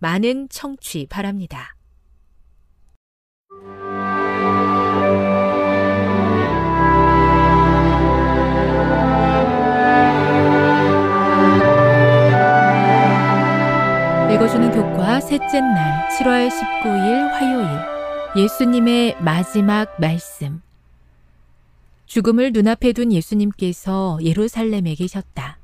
많은 청취 바랍니다. 읽어주는 교과 셋째 날 7월 19일 화요일 예수님의 마지막 말씀 죽음을 눈앞에 둔 예수님께서 예루살렘에 계셨다.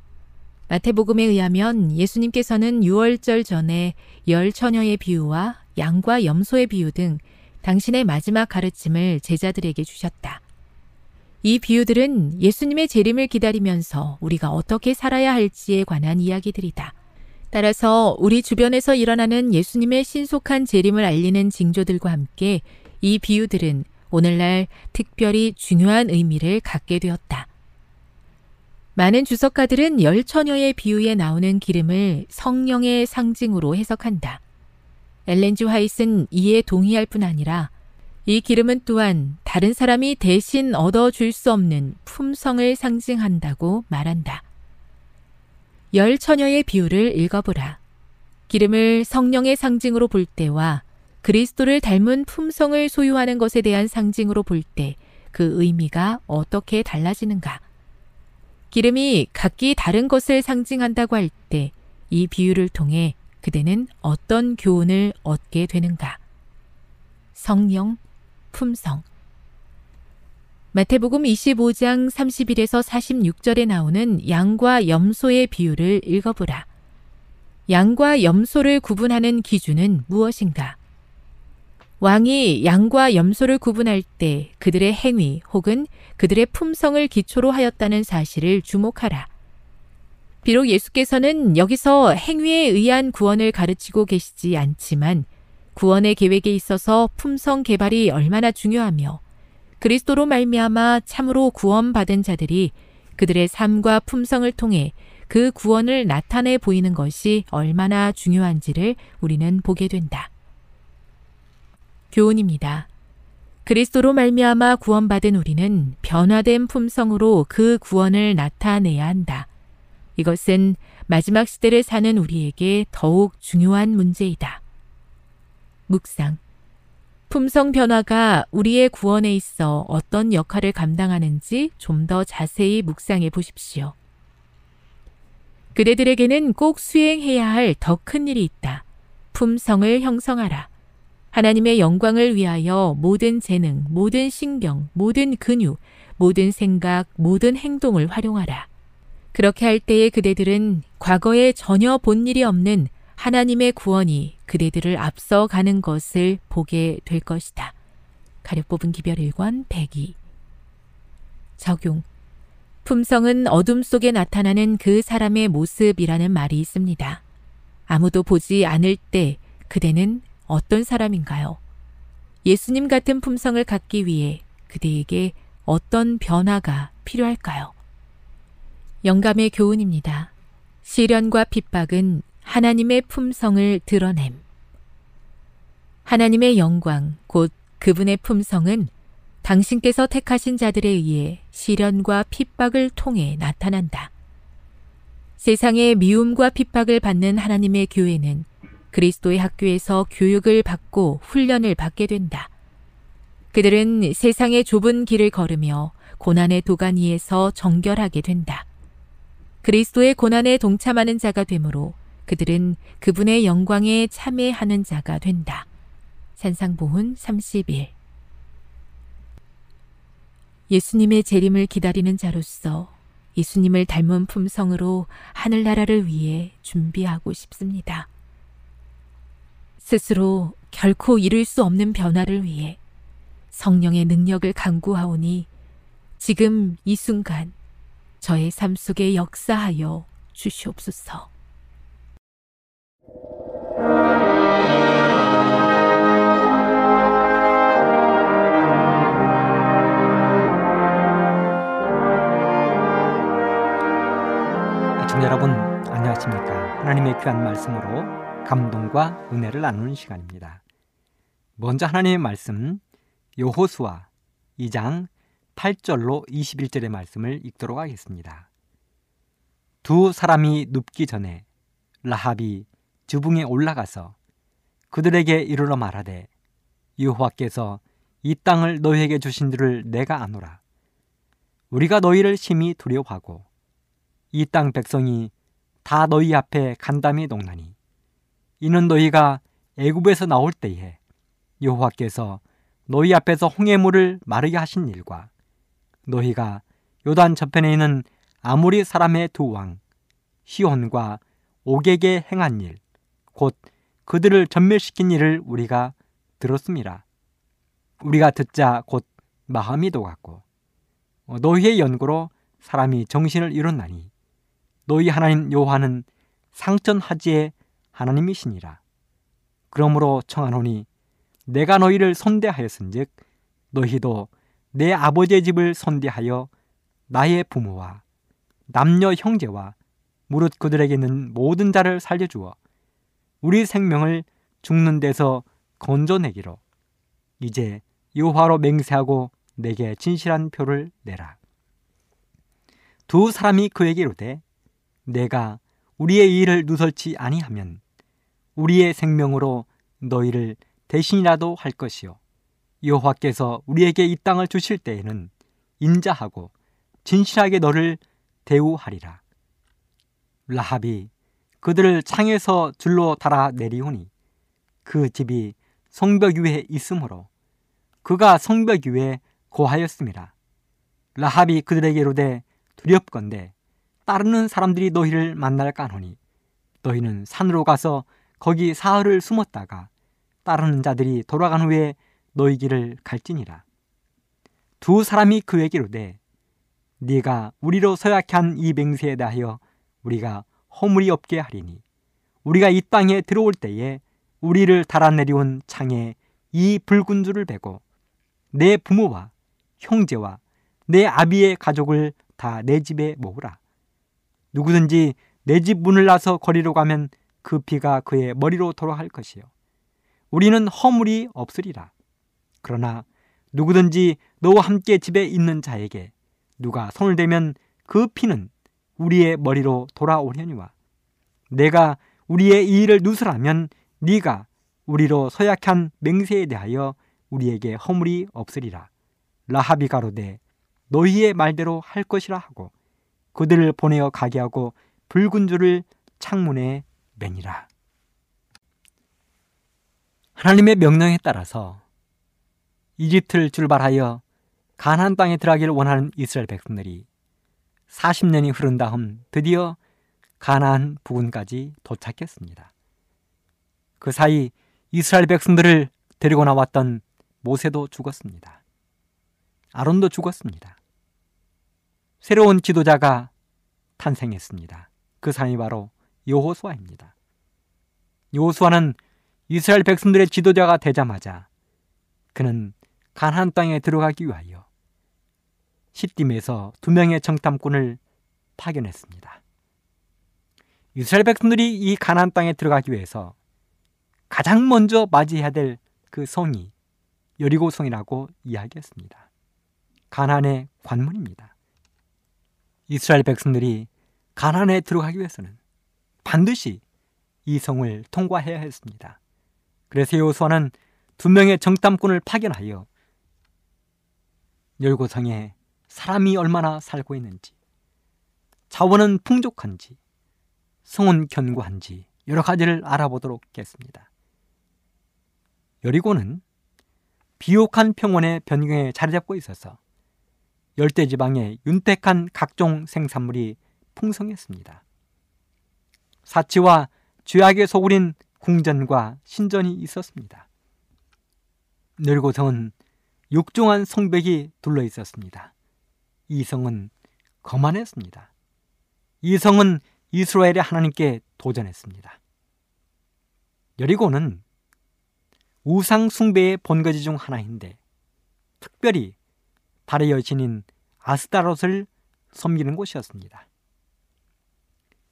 마태복음에 의하면 예수님께서는 6월절 전에 열 처녀의 비유와 양과 염소의 비유 등 당신의 마지막 가르침을 제자들에게 주셨다. 이 비유들은 예수님의 재림을 기다리면서 우리가 어떻게 살아야 할지에 관한 이야기들이다. 따라서 우리 주변에서 일어나는 예수님의 신속한 재림을 알리는 징조들과 함께 이 비유들은 오늘날 특별히 중요한 의미를 갖게 되었다. 많은 주석가들은 열 처녀의 비유에 나오는 기름을 성령의 상징으로 해석한다. 엘렌지 화이트는 이에 동의할 뿐 아니라 이 기름은 또한 다른 사람이 대신 얻어줄 수 없는 품성을 상징한다고 말한다. 열 처녀의 비유를 읽어보라. 기름을 성령의 상징으로 볼 때와 그리스도를 닮은 품성을 소유하는 것에 대한 상징으로 볼 때 그 의미가 어떻게 달라지는가? 기름이 각기 다른 것을 상징한다고 할 때 이 비유를 통해 그대는 어떤 교훈을 얻게 되는가? 성령, 품성. 마태복음 25장 31에서 46절에 나오는 양과 염소의 비유를 읽어보라. 양과 염소를 구분하는 기준은 무엇인가? 왕이 양과 염소를 구분할 때 그들의 행위 혹은 그들의 품성을 기초로 하였다는 사실을 주목하라. 비록 예수께서는 여기서 행위에 의한 구원을 가르치고 계시지 않지만 구원의 계획에 있어서 품성 개발이 얼마나 중요하며 그리스도로 말미암아 참으로 구원받은 자들이 그들의 삶과 품성을 통해 그 구원을 나타내 보이는 것이 얼마나 중요한지를 우리는 보게 된다. 교훈입니다. 그리스도로 말미암아 구원받은 우리는 변화된 품성으로 그 구원을 나타내야 한다. 이것은 마지막 시대를 사는 우리에게 더욱 중요한 문제이다. 묵상. 품성 변화가 우리의 구원에 있어 어떤 역할을 감당하는지 좀 더 자세히 묵상해 보십시오. 그대들에게는 꼭 수행해야 할 더 큰 일이 있다. 품성을 형성하라. 하나님의 영광을 위하여 모든 재능, 모든 신경, 모든 근육, 모든 생각, 모든 행동을 활용하라. 그렇게 할 때에 그대들은 과거에 전혀 본 일이 없는 하나님의 구원이 그대들을 앞서가는 것을 보게 될 것이다. 가려 뽑은 기별 1권 102 적용 품성은 어둠 속에 나타나는 그 사람의 모습이라는 말이 있습니다. 아무도 보지 않을 때 그대는 어떤 사람인가요? 예수님 같은 품성을 갖기 위해 그대에게 어떤 변화가 필요할까요? 영감의 교훈입니다. 시련과 핍박은 하나님의 품성을 드러냄. 하나님의 영광, 곧 그분의 품성은 당신께서 택하신 자들에 의해 시련과 핍박을 통해 나타난다. 세상의 미움과 핍박을 받는 하나님의 교회는 그리스도의 학교에서 교육을 받고 훈련을 받게 된다. 그들은 세상의 좁은 길을 걸으며 고난의 도가니에서 정결하게 된다. 그리스도의 고난에 동참하는 자가 되므로 그들은 그분의 영광에 참여하는 자가 된다. 산상보훈 31 예수님의 재림을 기다리는 자로서 예수님을 닮은 품성으로 하늘나라를 위해 준비하고 싶습니다. 스스로 결코 이룰 수 없는 변화를 위해 성령의 능력을 강구하오니 지금 이 순간 저의 삶 속에 역사하여 주시옵소서. 여러분 안녕하십니까 하나님의 귀한 말씀으로 감동과 은혜를 나누는 시간입니다. 먼저 하나님의 말씀 요호수아 2장 8절로 21절의 말씀을 읽도록 하겠습니다. 두 사람이 눕기 전에 라합이 주붕에 올라가서 그들에게 이르러 말하되 여호와께서 이 땅을 너희에게 주신 줄을 내가 아노라. 우리가 너희를 심히 두려워하고 이 땅 백성이 다 너희 앞에 간담이 농나니 이는 너희가 애굽에서 나올 때에 여호와께서 너희 앞에서 홍해물을 마르게 하신 일과 너희가 요단 저편에 있는 아모리 사람의 두 왕 시온과 옥에게 행한 일 곧 그들을 전멸시킨 일을 우리가 들었습니다. 우리가 듣자 곧 마음이 녹았고 너희의 연고로 사람이 정신을 잃었나니 너희 하나님 여호와는 상천하지의 하나님이시니라. 그러므로 청하노니 내가 너희를 선대하였은즉 너희도 내 아버지의 집을 선대하여 나의 부모와 남녀 형제와 무릇 그들에게 있는 모든 자를 살려주어 우리 생명을 죽는 데서 건져내기로 이제 여호와로 맹세하고 내게 진실한 표를 내라. 두 사람이 그에게 이르되 내가 우리의 일을 누설치 아니하면 우리의 생명으로 너희를 대신이라도 할 것이요 여호와께서 우리에게 이 땅을 주실 때에는 인자하고 진실하게 너를 대우하리라. 라합이 그들을 창에서 줄로 달아 내리오니 그 집이 성벽 위에 있으므로 그가 성벽 위에 고하였습니다. 라합이 그들에게 이르되 두렵건대 따르는 사람들이 너희를 만날 까노니 너희는 산으로 가서 거기 사흘을 숨었다가 따르는 자들이 돌아간 후에 너희 길을 갈지니라. 두 사람이 그에게 이르되 네가 우리로 서약해 한이 맹세에 대하여 우리가 허물이 없게 하리니 우리가 이 땅에 들어올 때에 우리를 달아내려온 창에 이 붉은 줄을 베고 내 부모와 형제와 내 아비의 가족을 다 내 집에 모으라. 누구든지 내 집 문을 나서 거리로 가면 그 피가 그의 머리로 돌아갈 것이요. 우리는 허물이 없으리라. 그러나 누구든지 너와 함께 집에 있는 자에게 누가 손을 대면 그 피는 우리의 머리로 돌아오려니와 내가 우리의 이 일을 누설하면 네가 우리로 서약한 맹세에 대하여 우리에게 허물이 없으리라. 라하비 가로되 너희의 말대로 할 것이라 하고 그들을 보내어 가게 하고 붉은 줄을 창문에 매니라. 하나님의 명령에 따라서 이집트를 출발하여 가나안 땅에 들어가기를 원하는 이스라엘 백성들이 40년이 흐른 다음 드디어 가나안 부근까지 도착했습니다. 그 사이 이스라엘 백성들을 데리고 나왔던 모세도 죽었습니다. 아론도 죽었습니다. 새로운 지도자가 탄생했습니다. 그 사람이 바로 여호수아입니다. 여호수아는 이스라엘 백성들의 지도자가 되자마자 그는 가나안 땅에 들어가기 위하여 시딤에서 두 명의 정탐꾼을 파견했습니다. 이스라엘 백성들이 이 가나안 땅에 들어가기 위해서 가장 먼저 맞이해야 될 그 성이 여리고 성이라고 이야기했습니다. 가나안의 관문입니다. 이스라엘 백성들이 가나안에 들어가기 위해서는 반드시 이 성을 통과해야 했습니다. 그래서 여호수아는 두 명의 정탐꾼을 파견하여 열고성에 사람이 얼마나 살고 있는지, 자원은 풍족한지, 성은 견고한지 여러 가지를 알아보도록 했습니다. 여리고는 비옥한 평원의 변경에 자리 잡고 있어서 열대지방에 윤택한 각종 생산물이 풍성했습니다. 사치와 죄악의 소굴인 궁전과 신전이 있었습니다. 늙고성은 육중한 성벽이 둘러 있었습니다. 이 성은 거만했습니다. 이 성은 이스라엘의 하나님께 도전했습니다. 여리고는 우상 숭배의 본거지 중 하나인데 특별히 달의 여신인 아스타롯을 섬기는 곳이었습니다.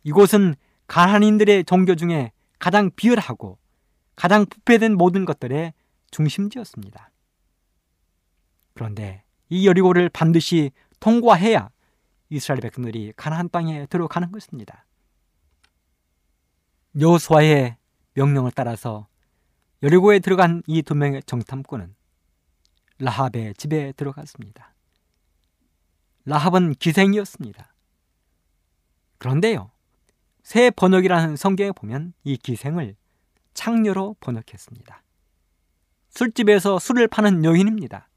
이곳은 가나인들의 종교 중에 가장 비열하고 가장 부패된 모든 것들의 중심지였습니다. 그런데 이 여리고를 반드시 통과해야 이스라엘 백성들이 가나안 땅에 들어가는 것입니다. 여호수아의 명령을 따라서 여리고에 들어간 이 두 명의 정탐꾼은 라합의 집에 들어갔습니다. 라합은 기생이었습니다. 그런데요, 새 번역이라는 성경에 보면 이 기생을 창녀로 번역했습니다. 술집에서 술을 파는 여인입니다.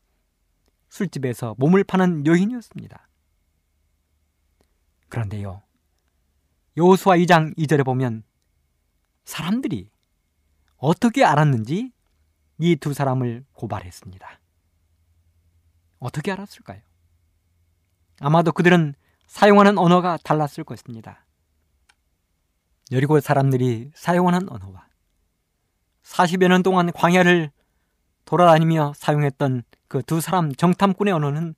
술집에서 몸을 파는 여인이었습니다. 그런데요, 여호수아 2장 2절에 보면 사람들이 어떻게 알았는지 이 두 사람을 고발했습니다. 어떻게 알았을까요? 아마도 그들은 사용하는 언어가 달랐을 것입니다. 여리고 사람들이 사용하는 언어와 40여 년 동안 광야를 돌아다니며 사용했던 그 두 사람 정탐꾼의 언어는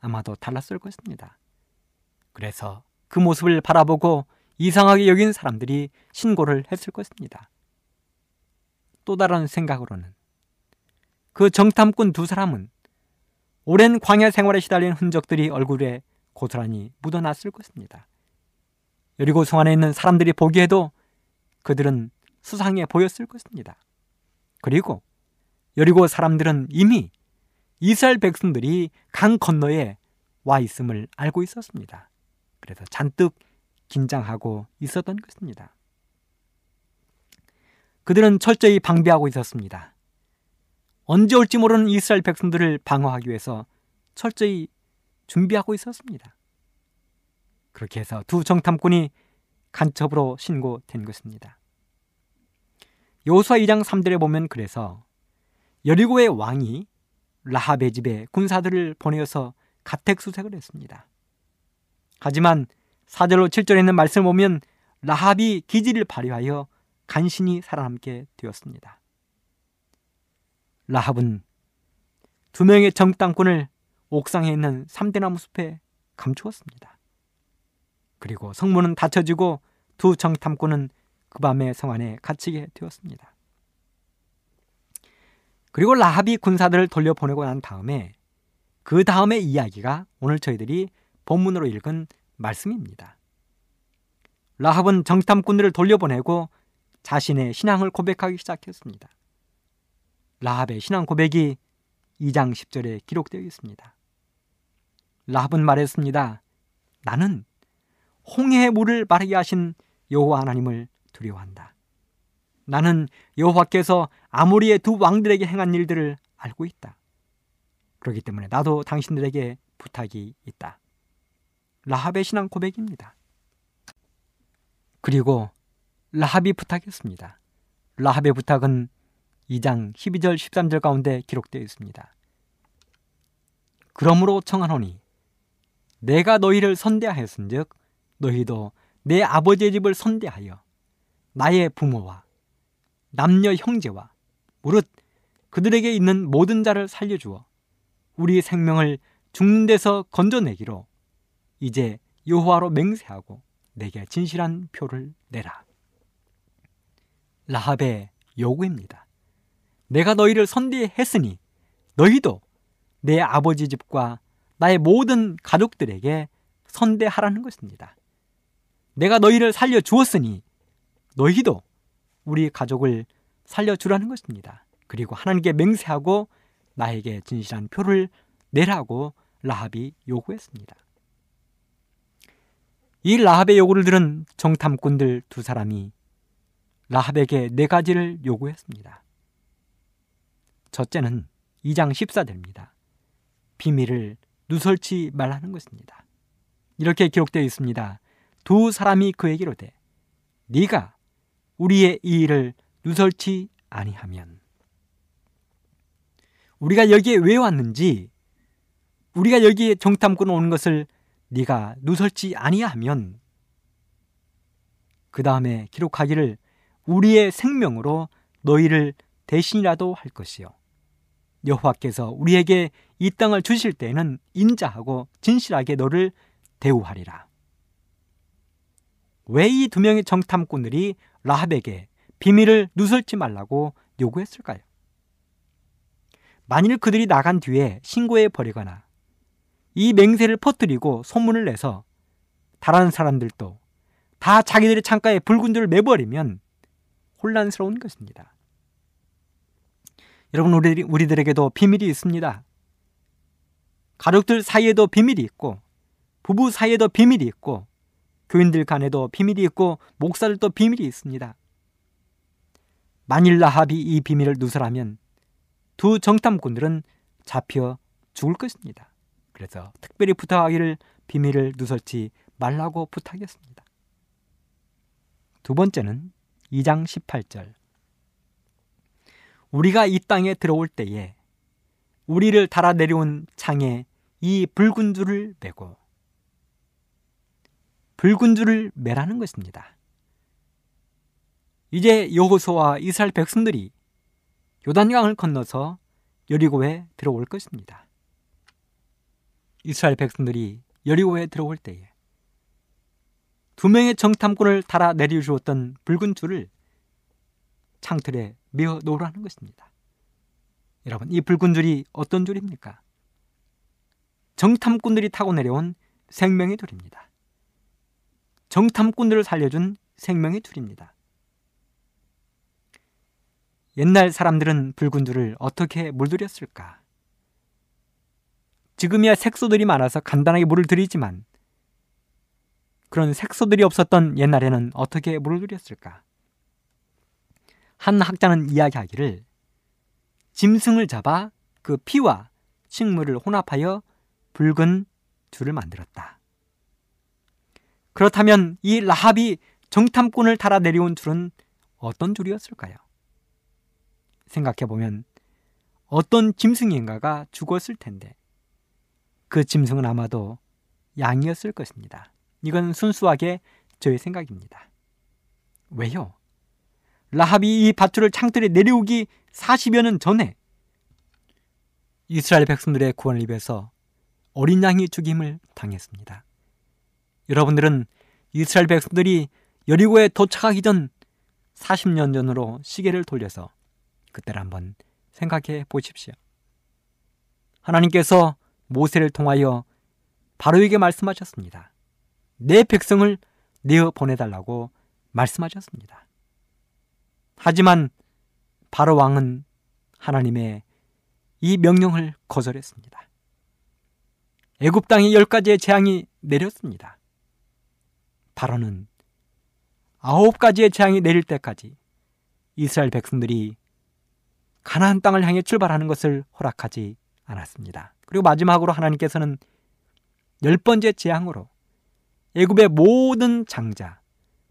아마도 달랐을 것입니다. 그래서 그 모습을 바라보고 이상하게 여긴 사람들이 신고를 했을 것입니다. 또 다른 생각으로는 그 정탐꾼 두 사람은 오랜 광야 생활에 시달린 흔적들이 얼굴에 고스란히 묻어났을 것입니다. 여리고 성 안에 있는 사람들이 보기에도 그들은 수상해 보였을 것입니다. 그리고 여리고 사람들은 이미 이스라엘 백성들이 강 건너에 와 있음을 알고 있었습니다. 그래서 잔뜩 긴장하고 있었던 것입니다. 그들은 철저히 방비하고 있었습니다. 언제 올지 모르는 이스라엘 백성들을 방어하기 위해서 철저히 준비하고 있었습니다. 그렇게 해서 두 정탐꾼이 간첩으로 신고된 것입니다. 요수아 2장 3절에 보면 그래서 여리고의 왕이 라합의 집에 군사들을 보내어서 가택수색을 했습니다. 하지만 4절로 7절에 있는 말씀을 보면 라합이 기지를 발휘하여 간신히 살아남게 되었습니다. 라합은 두 명의 정당꾼을 옥상에 있는 삼대나무 숲에 감추었습니다. 그리고 성문은 닫혀지고 두 정탐꾼은 그 밤에 성 안에 갇히게 되었습니다. 그리고 라합이 군사들을 돌려보내고 난 다음에 그 다음의 이야기가 오늘 저희들이 본문으로 읽은 말씀입니다. 라합은 정탐꾼들을 돌려보내고 자신의 신앙을 고백하기 시작했습니다. 라합의 신앙 고백이 2장 10절에 기록되어 있습니다. 라합은 말했습니다. 나는 홍해의 물을 마르게 하신 여호와 하나님을 두려워한다. 나는 여호와께서 아모리의 두 왕들에게 행한 일들을 알고 있다. 그렇기 때문에 나도 당신들에게 부탁이 있다. 라합의 신앙 고백입니다. 그리고 라합이 부탁했습니다. 라합의 부탁은 2장 12절 13절 가운데 기록되어 있습니다. 그러므로 청하노니 내가 너희를 선대하였은즉 너희도 내 아버지의 집을 선대하여 나의 부모와 남녀 형제와 무릇 그들에게 있는 모든 자를 살려주어 우리 생명을 죽는 데서 건져내기로 이제 여호와로 맹세하고 내게 진실한 표를 내라. 라합의 요구입니다. 내가 너희를 선대했으니 너희도 내 아버지 집과 나의 모든 가족들에게 선대하라는 것입니다. 내가 너희를 살려 주었으니 너희도 우리 가족을 살려 주라는 것입니다. 그리고 하나님께 맹세하고 나에게 진실한 표를 내라고 라합이 요구했습니다. 이 라합의 요구를 들은 정탐꾼들 두 사람이 라합에게 네 가지를 요구했습니다. 첫째는 2장 14절입니다. 비밀을 누설치 말라는 것입니다. 이렇게 기록되어 있습니다. 두 사람이 그에게로 돼. 네가 우리의 이 일을 누설치 아니하면. 우리가 여기에 왜 왔는지 우리가 여기에 정탐꾼 오는 것을 네가 누설치 아니하면 그 다음에 기록하기를 우리의 생명으로 너희를 대신이라도 할 것이요. 여호와께서 우리에게 이 땅을 주실 때에는 인자하고 진실하게 너를 대우하리라. 왜 이 두 명의 정탐꾼들이 라합에게 비밀을 누설지 말라고 요구했을까요? 만일 그들이 나간 뒤에 신고해 버리거나 이 맹세를 퍼뜨리고 소문을 내서 다른 사람들도 다 자기들의 창가에 줄을 매버리면 혼란스러운 것입니다. 여러분 우리, 우리들에게도 비밀이 있습니다. 가족들 사이에도 비밀이 있고 부부 사이에도 비밀이 있고 교인들 간에도 비밀이 있고 목사들도 비밀이 있습니다. 만일 라합이 이 비밀을 누설하면 두 정탐꾼들은 잡혀 죽을 것입니다. 그래서 특별히 부탁하기를 비밀을 누설지 말라고 부탁했습니다. 두 번째는 2장 18절. 우리가 이 땅에 들어올 때에 우리를 달아 내려온 창에 이 붉은 줄을 매고 붉은 줄을 매라는 것입니다. 이제 여호수와 이스라엘 백성들이 요단강을 건너서 여리고에 들어올 것입니다. 이스라엘 백성들이 여리고에 들어올 때에 두 명의 정탐꾼을 달아 내려주었던 붉은 줄을 창틀에 메어 놓으라는 것입니다. 여러분, 이 붉은 줄이 어떤 줄입니까? 정탐꾼들이 타고 내려온 생명의 줄입니다. 정탐꾼들을 살려준 생명의 줄입니다. 옛날 사람들은 붉은 줄을 어떻게 물들였을까? 지금이야 색소들이 많아서 간단하게 물을 들이지만 그런 색소들이 없었던 옛날에는 어떻게 물을 들였을까? 한 학자는 이야기하기를 짐승을 잡아 그 피와 식물을 혼합하여 붉은 줄을 만들었다. 그렇다면 이 라합이 정탐꾼을 달아 내려온 줄은 어떤 줄이었을까요? 생각해 보면 어떤 짐승인가가 죽었을 텐데 그 짐승은 아마도 양이었을 것입니다. 이건 순수하게 저의 생각입니다. 왜요? 라합이 이 밧줄을 창틀에 내려오기 40여 년 전에 이스라엘 백성들의 구원을 입에서 어린 양이 죽임을 당했습니다. 여러분들은 이스라엘 백성들이 여리고에 도착하기 전 40년 전으로 시계를 돌려서 그때를 한번 생각해 보십시오. 하나님께서 모세를 통하여 바로에게 말씀하셨습니다. 내 백성을 내어 보내달라고 말씀하셨습니다. 하지만 바로 왕은 하나님의 이 명령을 거절했습니다. 애굽 땅에 열 가지의 재앙이 내렸습니다. 바로는 아홉 가지의 재앙이 내릴 때까지 이스라엘 백성들이 가나안 땅을 향해 출발하는 것을 허락하지 않았습니다. 그리고 마지막으로 하나님께서는 열 번째 재앙으로 애굽의 모든 장자,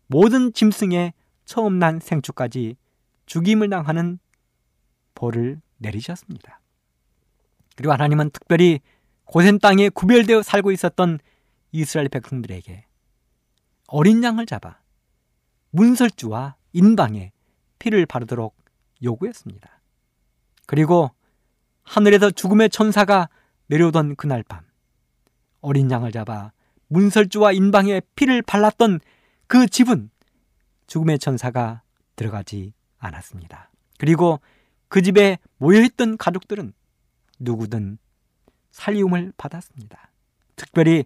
모든 짐승의 처음 난 생축까지 죽임을 당하는 벌을 내리셨습니다. 그리고 하나님은 특별히 고센 땅에 구별되어 살고 있었던 이스라엘 백성들에게 어린 양을 잡아 문설주와 인방에 피를 바르도록 요구했습니다. 그리고 하늘에서 죽음의 천사가 내려오던 그날 밤 어린 양을 잡아 문설주와 인방에 피를 발랐던 그 집은 죽음의 천사가 들어가지 않았습니다. 그리고 그 집에 모여있던 가족들은 누구든 살리움을 받았습니다. 특별히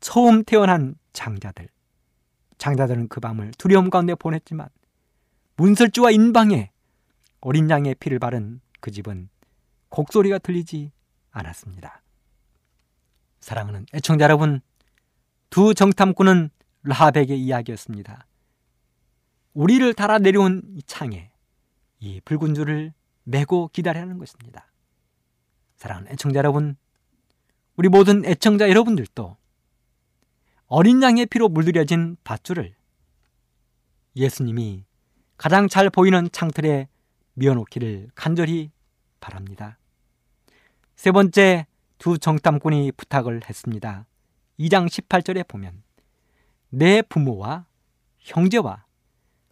처음 태어난 장자들. 장자들은 그 밤을 두려움 가운데 보냈지만 문설주와 인방에 어린 양의 피를 바른 그 집은 곡소리가 들리지 않았습니다. 사랑하는 애청자 여러분, 두 정탐꾼은 라합에게 이야기였습니다. 우리를 달아 내려온 이 창에 이 붉은 줄을 메고 기다리는 것입니다. 사랑하는 애청자 여러분, 우리 모든 애청자 여러분들도 어린 양의 피로 물들여진 밧줄을 예수님이 가장 잘 보이는 창틀에 미어놓기를 간절히 바랍니다. 세 번째 두 정탐꾼이 부탁을 했습니다. 2장 18절에 보면 내 부모와 형제와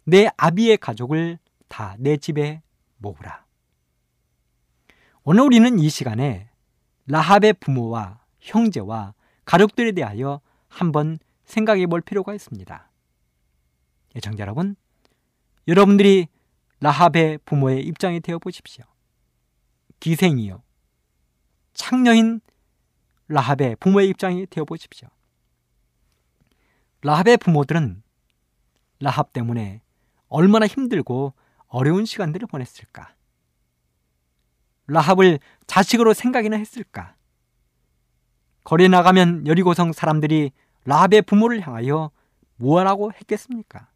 내 아비의 가족을 다 내 집에 모으라. 오늘 우리는 이 시간에 라합의 부모와 형제와 가족들에 대하여 한번 생각해 볼 필요가 있습니다. 애청자 여러분, 여러분들이 라합의 부모의 입장이 되어 보십시오. 기생이요. 창녀인 라합의 부모의 입장이 되어 보십시오. 라합의 부모들은 라합 때문에 얼마나 힘들고 어려운 시간들을 보냈을까? 라합을 자식으로 생각이나 했을까? 거리에 나가면 여리고성 사람들이 라합의 부모를 향하여 무엇라고 했겠습니까?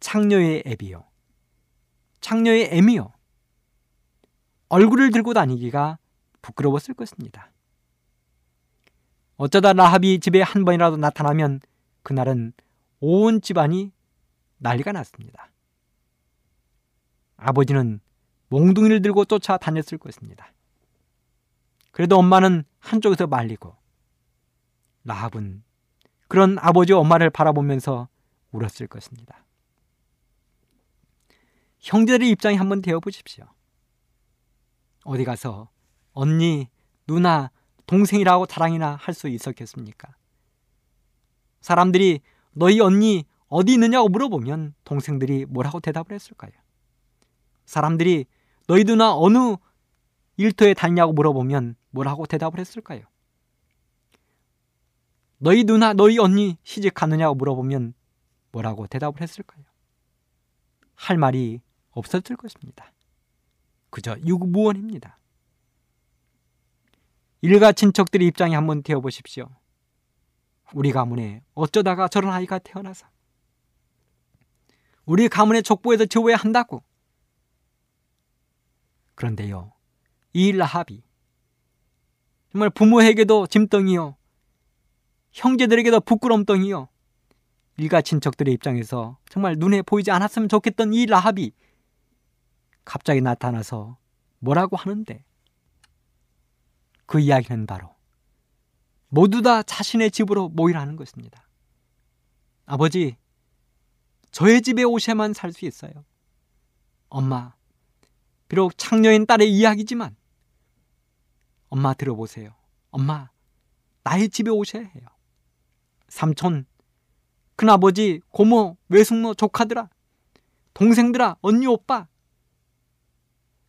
창녀의 애비요. 창녀의 애미요. 얼굴을 들고 다니기가 부끄러웠을 것입니다. 어쩌다 라합이 집에 한 번이라도 나타나면 그날은 온 집안이 난리가 났습니다. 아버지는 몽둥이를 들고 쫓아다녔을 것입니다. 그래도 엄마는 한쪽에서 말리고 라합은 그런 아버지 엄마를 바라보면서 울었을 것입니다. 형제들의 입장에 한번 되어 보십시오. 어디 가서 언니, 누나, 동생이라고 자랑이나 할 수 있었겠습니까? 사람들이 너희 언니 어디 있느냐고 물어보면 동생들이 뭐라고 대답을 했을까요? 사람들이 너희 누나 어느 일터에 다니냐고 물어보면 뭐라고 대답을 했을까요? 너희 누나, 너희 언니 시집 가느냐고 물어보면 뭐라고 대답을 했을까요? 할 말이 없었을 것입니다. 그저 유구무원입니다. 일가 친척들의 입장에 한번 되어 보십시오. 우리 가문에 어쩌다가 저런 아이가 태어나서 우리 가문의 족보에서 지워야 한다고. 그런데요, 이 라합이 정말 부모에게도 짐덩이요, 형제들에게도 부끄럼덩이요, 일가 친척들의 입장에서 정말 눈에 보이지 않았으면 좋겠던 이 라합이 갑자기 나타나서 뭐라고 하는데 그 이야기는 바로 모두 다 자신의 집으로 모이라는 것입니다. 아버지, 저의 집에 오셔야만 살 수 있어요. 엄마, 비록 창녀인 딸의 이야기지만 엄마 들어보세요. 엄마, 나의 집에 오셔야 해요. 삼촌, 큰아버지, 고모, 외숙모, 조카들아, 동생들아, 언니, 오빠.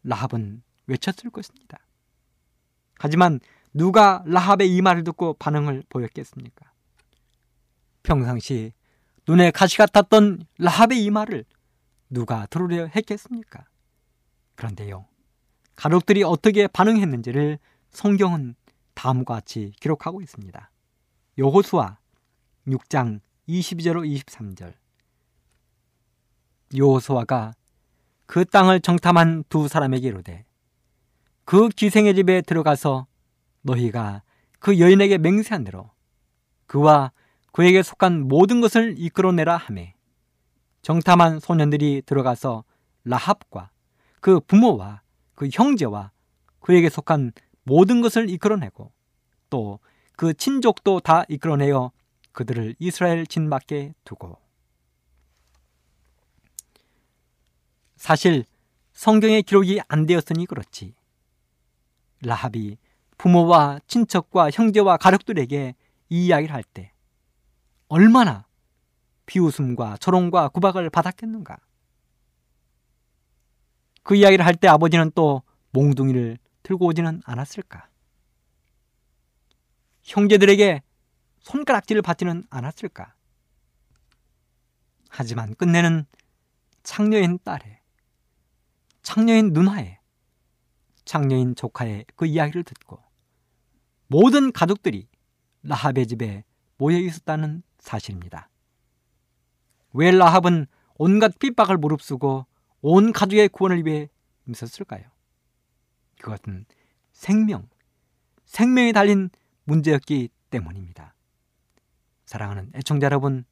라합은 외쳤을 것입니다. 하지만 누가 라합의 이 말을 듣고 반응을 보였겠습니까? 평상시 눈에 가시 같았던 라합의 이 말을 누가 들으려 했겠습니까? 그런데요. 가족들이 어떻게 반응했는지를 성경은 다음과 같이 기록하고 있습니다. 여호수아 6장 22절 23절. 여호수아가 그 땅을 정탐한 두 사람에게 이르되 그 기생의 집에 들어가서 너희가 그 여인에게 맹세한 대로 그와 그에게 속한 모든 것을 이끌어내라 하매 정탐한 소년들이 들어가서 라합과 그 부모와 그 형제와 그에게 속한 모든 것을 이끌어내고 또 그 친족도 다 이끌어내어 그들을 이스라엘 진 밖에 두고 사실 성경의 기록이 안 되었으니 그렇지. 라합이 부모와 친척과 형제와 가족들에게 이 이야기를 할 때 얼마나 비웃음과 조롱과 구박을 받았겠는가. 그 이야기를 할 때 아버지는 또 몽둥이를 들고 오지는 않았을까? 형제들에게 손가락질을 받지는 않았을까? 하지만 끝내는 창녀인 딸의, 창녀인 누나의, 창녀인 조카의 그 이야기를 듣고 모든 가족들이 라합의 집에 모여 있었다는 사실입니다. 왜 라합은 온갖 핍박을 무릅쓰고 온 가족의 구원을 위해 힘썼을까요? 그것은 생명, 생명이 달린 문제였기 때문입니다. 사랑하는 애청자 여러분,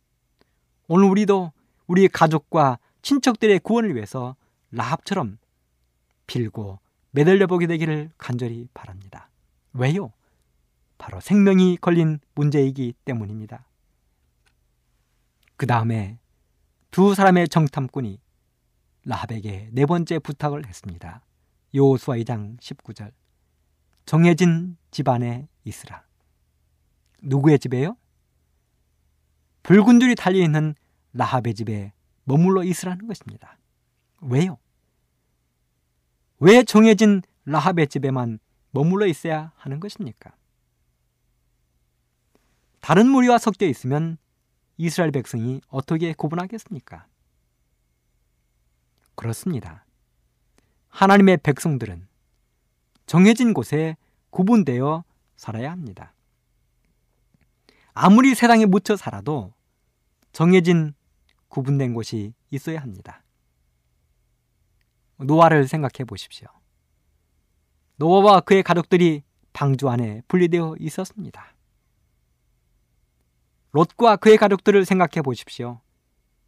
오늘 우리도 우리 가족과 친척들의 구원을 위해서 라합처럼 빌고 매달려 보게 되기를 간절히 바랍니다. 왜요? 바로 생명이 걸린 문제이기 때문입니다. 그 다음에 두 사람의 정탐꾼이 라합에게 네 번째 부탁을 했습니다. 요수아 2장 19절. 정해진 집안에 있으라. 누구의 집에요? 붉은 줄이 달려 있는 라합의 집에 머물러 있으라는 것입니다. 왜요? 왜 정해진 라합의 집에만 머물러 있어야 하는 것입니까? 다른 무리와 섞여 있으면 이스라엘 백성이 어떻게 구분하겠습니까? 그렇습니다. 하나님의 백성들은 정해진 곳에 구분되어 살아야 합니다. 아무리 세상에 묻혀 살아도 정해진 구분된 곳이 있어야 합니다. 노아를 생각해 보십시오. 노아와 그의 가족들이 방주 안에 분리되어 있었습니다. 롯과 그의 가족들을 생각해 보십시오.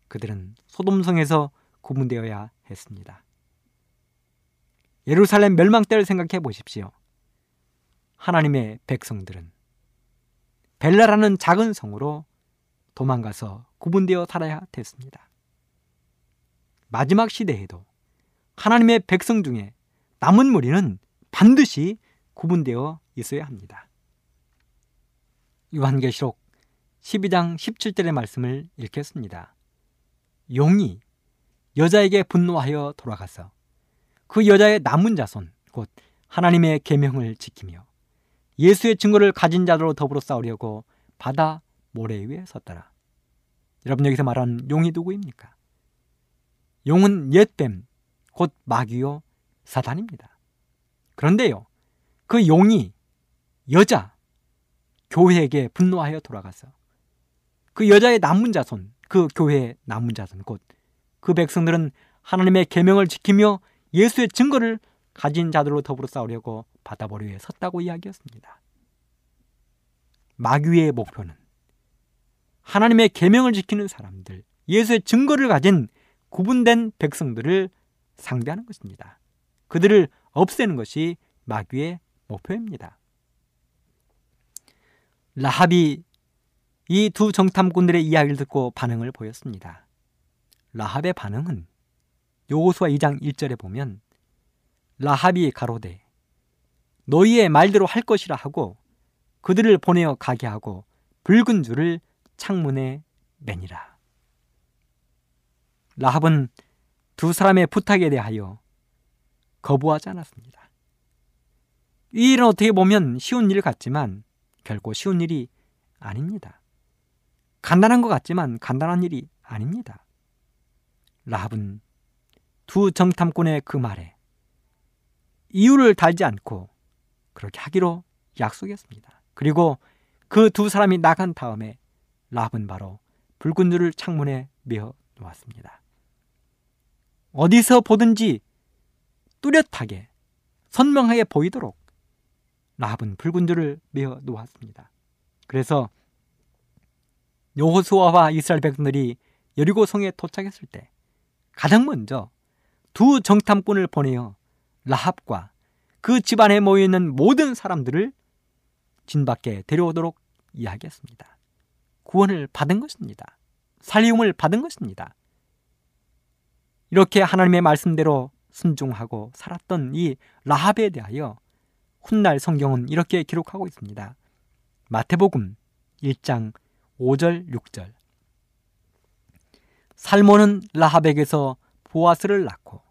그들은 소돔성에서 구분되어야 했습니다. 예루살렘 멸망 때를 생각해 보십시오. 하나님의 백성들은 벨라라는 작은 성으로 도망가서 구분되어 살아야 됐습니다. 마지막 시대에도 하나님의 백성 중에 남은 무리는 반드시 구분되어 있어야 합니다. 요한계시록 12장 17절의 말씀을 읽겠습니다. 용이 여자에게 분노하여 돌아가서 그 여자의 남은 자손 곧 하나님의 계명을 지키며 예수의 증거를 가진 자들로 더불어 싸우려고 바다 모래 위에 섰더라. 여러분 여기서 말하는 용이 누구입니까? 용은 옛뱀 곧 마귀요 사단입니다. 그런데요. 그 용이 여자 교회에게 분노하여 돌아가서 그 여자의 남은 자손 그 교회의 남은 자손 곧 그 백성들은 하나님의 계명을 지키며 예수의 증거를 가진 자들로 더불어 싸우려고 바다보리 위에 섰다고 이야기했습니다. 마귀의 목표는 하나님의 계명을 지키는 사람들, 예수의 증거를 가진 구분된 백성들을 상대하는 것입니다. 그들을 없애는 것이 마귀의 목표입니다. 라합이 이 두 정탐꾼들의 이야기를 듣고 반응을 보였습니다. 라합의 반응은 요호수아 2장 1절에 보면 라합이 가로되 너희의 말대로 할 것이라 하고 그들을 보내어 가게 하고 붉은 줄을 창문에 매니라. 라합은 두 사람의 부탁에 대하여 거부하지 않았습니다. 이 일은 어떻게 보면 쉬운 일 같지만 결코 쉬운 일이 아닙니다. 간단한 것 같지만 간단한 일이 아닙니다. 라합은 두 정탐꾼의 그 말에 이유를 달지 않고 그렇게 하기로 약속했습니다. 그리고 그 두 사람이 나간 다음에 라합은 바로 붉은 줄을 창문에 메어 놓았습니다. 어디서 보든지 뚜렷하게 선명하게 보이도록 라합은 붉은 줄을 메어 놓았습니다. 그래서 요호수아와 이스라엘 백성들이 여리고 성에 도착했을 때 가장 먼저 두 정탐꾼을 보내어 라합과 그 집안에 모여 있는 모든 사람들을 진 밖에 데려오도록 이야기했습니다. 구원을 받은 것입니다. 살리움을 받은 것입니다. 이렇게 하나님의 말씀대로 순종하고 살았던 이 라합에 대하여 훗날 성경은 이렇게 기록하고 있습니다. 마태복음 1장 5절 6절 살모는 라합에게서 보아스를 낳고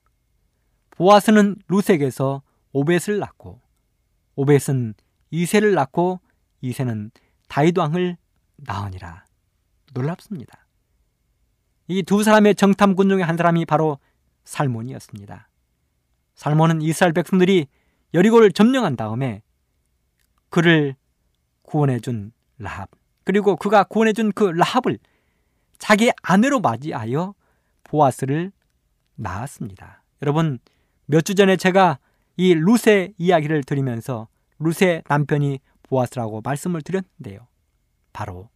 보아스는 루색에서 오벳을 낳고 오벳은 이세를 낳고 이세는 다이도 왕을 낳으니라. 놀랍습니다. 이 두 사람의 정탐군 중에 한 사람이 바로 살몬이었습니다. 살몬은 이스라엘 백성들이 여리고를 점령한 다음에 그를 구원해 준 라합 그리고 그가 구원해 준 그 라합을 자기 아내로 맞이하여 보아스를 낳았습니다. 여러분 몇 주 전에 제가 이 루세 이야기를 들으면서 루세 남편이 보아스라고 말씀을 드렸는데요. 바로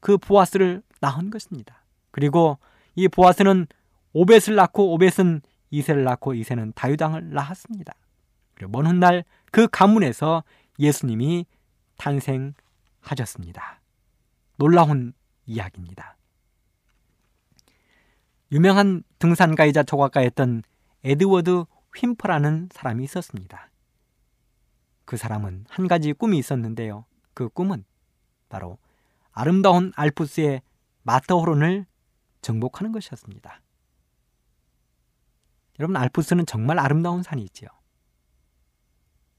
그 보아스를 낳은 것입니다. 그리고 이 보아스는 오벳을 낳고 오벳은 이세를 낳고 이세는 다유당을 낳았습니다. 그리고 먼 훗날 그 가문에서 예수님이 탄생하셨습니다. 놀라운 이야기입니다. 유명한 등산가이자 조각가였던 에드워드 휜퍼라는 사람이 있었습니다. 그 사람은 한 가지 꿈이 있었는데요. 그 꿈은 바로 아름다운 알프스의 마터호론을 정복하는 것이었습니다. 여러분 알프스는 정말 아름다운 산이지요.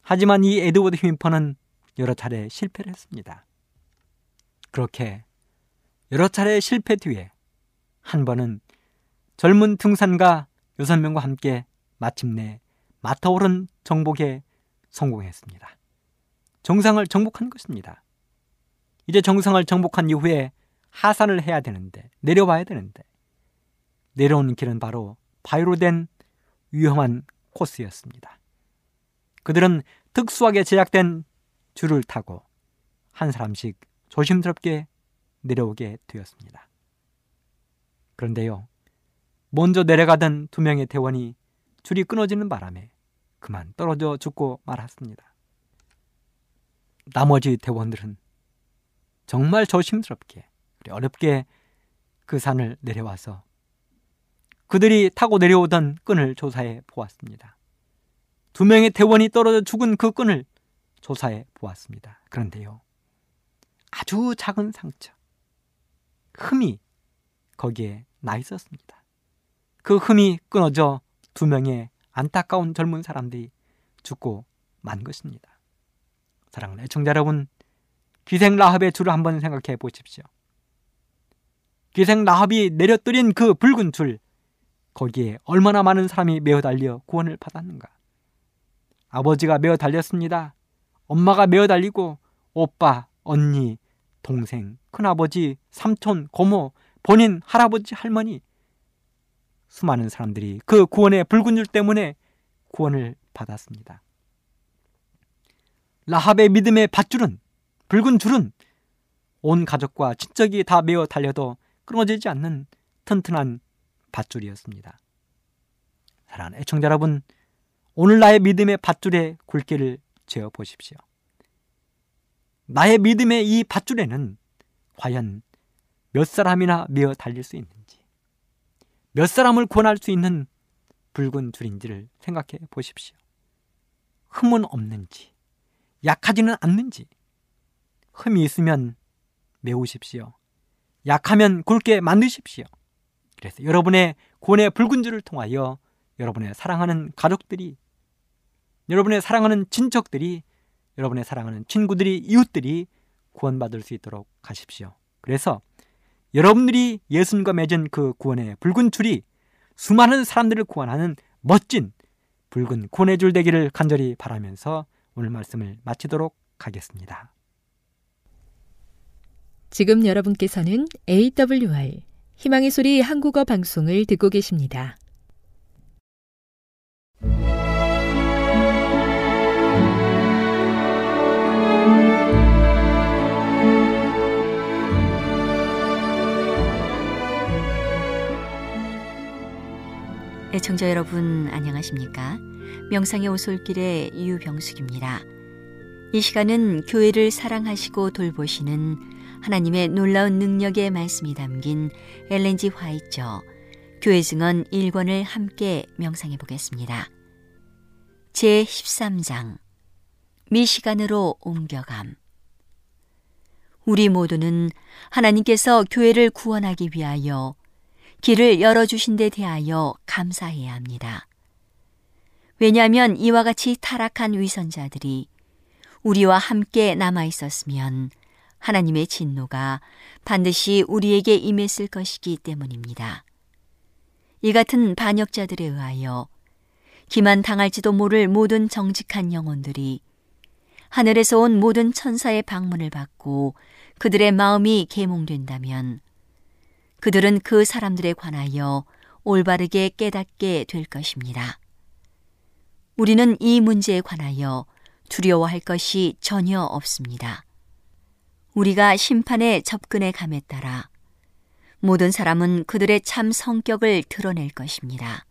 하지만 이 에드워드 휜퍼는 여러 차례 실패를 했습니다. 그렇게 여러 차례 실패 뒤에 한 번은 젊은 등산가 여섯 명과 함께 마침내 마타오른 정복에 성공했습니다. 정상을 정복한 것입니다. 이제 정상을 정복한 이후에 하산을 해야 되는데 내려와야 되는데 내려오는 길은 바로 바위로 된 위험한 코스였습니다. 그들은 특수하게 제작된 줄을 타고 한 사람씩 조심스럽게 내려오게 되었습니다. 그런데요, 먼저 내려가던 두 명의 대원이 줄이 끊어지는 바람에 그만 떨어져 죽고 말았습니다. 나머지 대원들은 정말 조심스럽게 어렵게 그 산을 내려와서 그들이 타고 내려오던 끈을 조사해 보았습니다. 두 명의 대원이 떨어져 죽은 그 끈을 조사해 보았습니다. 그런데요, 아주 작은 상처, 흠이 거기에 나 있었습니다. 그 흠이 끊어져 두 명의 안타까운 젊은 사람들이 죽고 만 것입니다. 사랑하는 애청자 여러분, 기생 라합의 줄을 한번 생각해 보십시오. 기생 라합이 내려뜨린 그 붉은 줄, 거기에 얼마나 많은 사람이 메어 달려 구원을 받았는가. 아버지가 메어 달렸습니다. 엄마가 메어 달리고 오빠, 언니, 동생, 큰아버지, 삼촌, 고모, 본인, 할아버지, 할머니 수많은 사람들이 그 구원의 붉은 줄 때문에 구원을 받았습니다. 라합의 믿음의 밧줄은 붉은 줄은 온 가족과 친척이 다 메어 달려도 끊어지지 않는 튼튼한 밧줄이었습니다. 사랑하는 애청자 여러분, 오늘 나의 믿음의 밧줄에 굵기를 재어 보십시오. 나의 믿음의 이 밧줄에는 과연 몇 사람이나 메어 달릴 수 있는지, 몇 사람을 구원할 수 있는 붉은 줄인지를 생각해 보십시오. 흠은 없는지, 약하지는 않는지, 흠이 있으면 메우십시오. 약하면 굵게 만드십시오. 그래서 여러분의 구원의 붉은 줄을 통하여 여러분의 사랑하는 가족들이, 여러분의 사랑하는 친척들이, 여러분의 사랑하는 친구들이, 이웃들이 구원받을 수 있도록 하십시오. 그래서 여러분들이 예수님과 맺은 그 구원의 붉은 줄이 수많은 사람들을 구원하는 멋진 붉은 구원의 줄 되기를 간절히 바라면서 오늘 말씀을 마치도록 하겠습니다. 지금 여러분께서는 AWR 희망의 소리 한국어 방송을 듣고 계십니다. 애청자 여러분 안녕하십니까? 명상의 오솔길의 유병숙입니다. 이 시간은 교회를 사랑하시고 돌보시는 하나님의 놀라운 능력의 말씀이 담긴 엘렌지 화이처 교회 증언 1권을 함께 명상해 보겠습니다. 제 13장 미시간으로 옮겨감 우리 모두는 하나님께서 교회를 구원하기 위하여 길을 열어주신 데 대하여 감사해야 합니다. 왜냐하면 이와 같이 타락한 위선자들이 우리와 함께 남아 있었으면 하나님의 진노가 반드시 우리에게 임했을 것이기 때문입니다. 이 같은 반역자들에 의하여 기만 당할지도 모를 모든 정직한 영혼들이 하늘에서 온 모든 천사의 방문을 받고 그들의 마음이 계몽된다면 그들은 그 사람들에 관하여 올바르게 깨닫게 될 것입니다. 우리는 이 문제에 관하여 두려워할 것이 전혀 없습니다. 우리가 심판에 접근해 감에 따라 모든 사람은 그들의 참 성격을 드러낼 것입니다.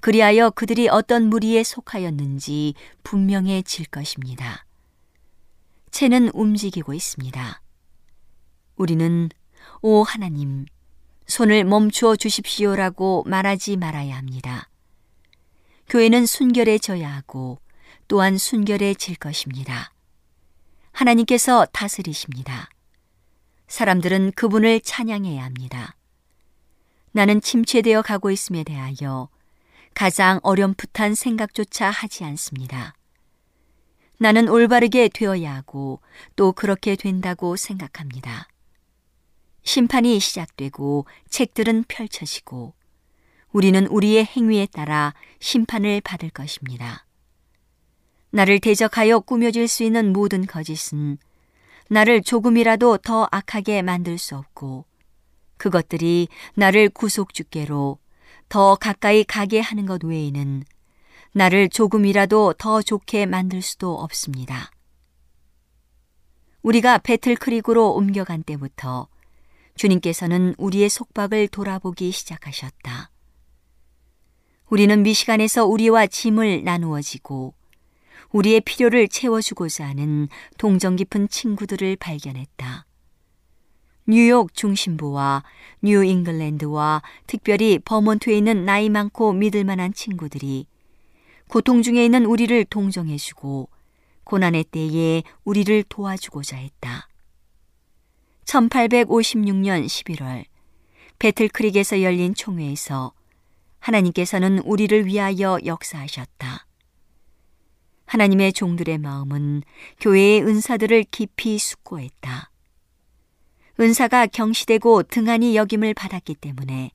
그리하여 그들이 어떤 무리에 속하였는지 분명해질 것입니다. 채는 움직이고 있습니다. 우리는 오 하나님, 손을 멈추어 주십시오라고 말하지 말아야 합니다. 교회는 순결해져야 하고 또한 순결해질 것입니다. 하나님께서 다스리십니다. 사람들은 그분을 찬양해야 합니다. 나는 침체되어 가고 있음에 대하여 가장 어렴풋한 생각조차 하지 않습니다. 나는 올바르게 되어야 하고 또 그렇게 된다고 생각합니다. 심판이 시작되고 책들은 펼쳐지고 우리는 우리의 행위에 따라 심판을 받을 것입니다. 나를 대적하여 꾸며질 수 있는 모든 거짓은 나를 조금이라도 더 악하게 만들 수 없고 그것들이 나를 구속주께로 더 가까이 가게 하는 것 외에는 나를 조금이라도 더 좋게 만들 수도 없습니다. 우리가 배틀크릭으로 옮겨간 때부터 주님께서는 우리의 속박을 돌아보기 시작하셨다. 우리는 미시간에서 우리와 짐을 나누어지고 우리의 필요를 채워주고자 하는 동정 깊은 친구들을 발견했다. 뉴욕 중심부와 뉴 잉글랜드와 특별히 버몬트에 있는 나이 많고 믿을 만한 친구들이 고통 중에 있는 우리를 동정해주고 고난의 때에 우리를 도와주고자 했다. 1856년 11월 배틀크릭에서 열린 총회에서 하나님께서는 우리를 위하여 역사하셨다. 하나님의 종들의 마음은 교회의 은사들을 깊이 숙고했다. 은사가 경시되고 등한히 여김을 받았기 때문에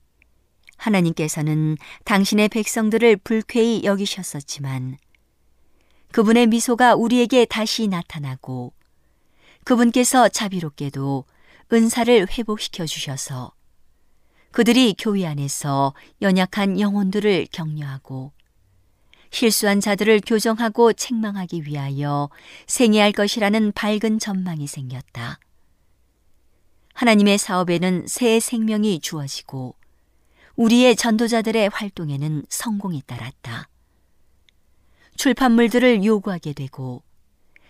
하나님께서는 당신의 백성들을 불쾌히 여기셨었지만 그분의 미소가 우리에게 다시 나타나고 그분께서 자비롭게도 은사를 회복시켜 주셔서 그들이 교회 안에서 연약한 영혼들을 격려하고 실수한 자들을 교정하고 책망하기 위하여 생애할 것이라는 밝은 전망이 생겼다. 하나님의 사업에는 새 생명이 주어지고 우리의 전도자들의 활동에는 성공이 따랐다. 출판물들을 요구하게 되고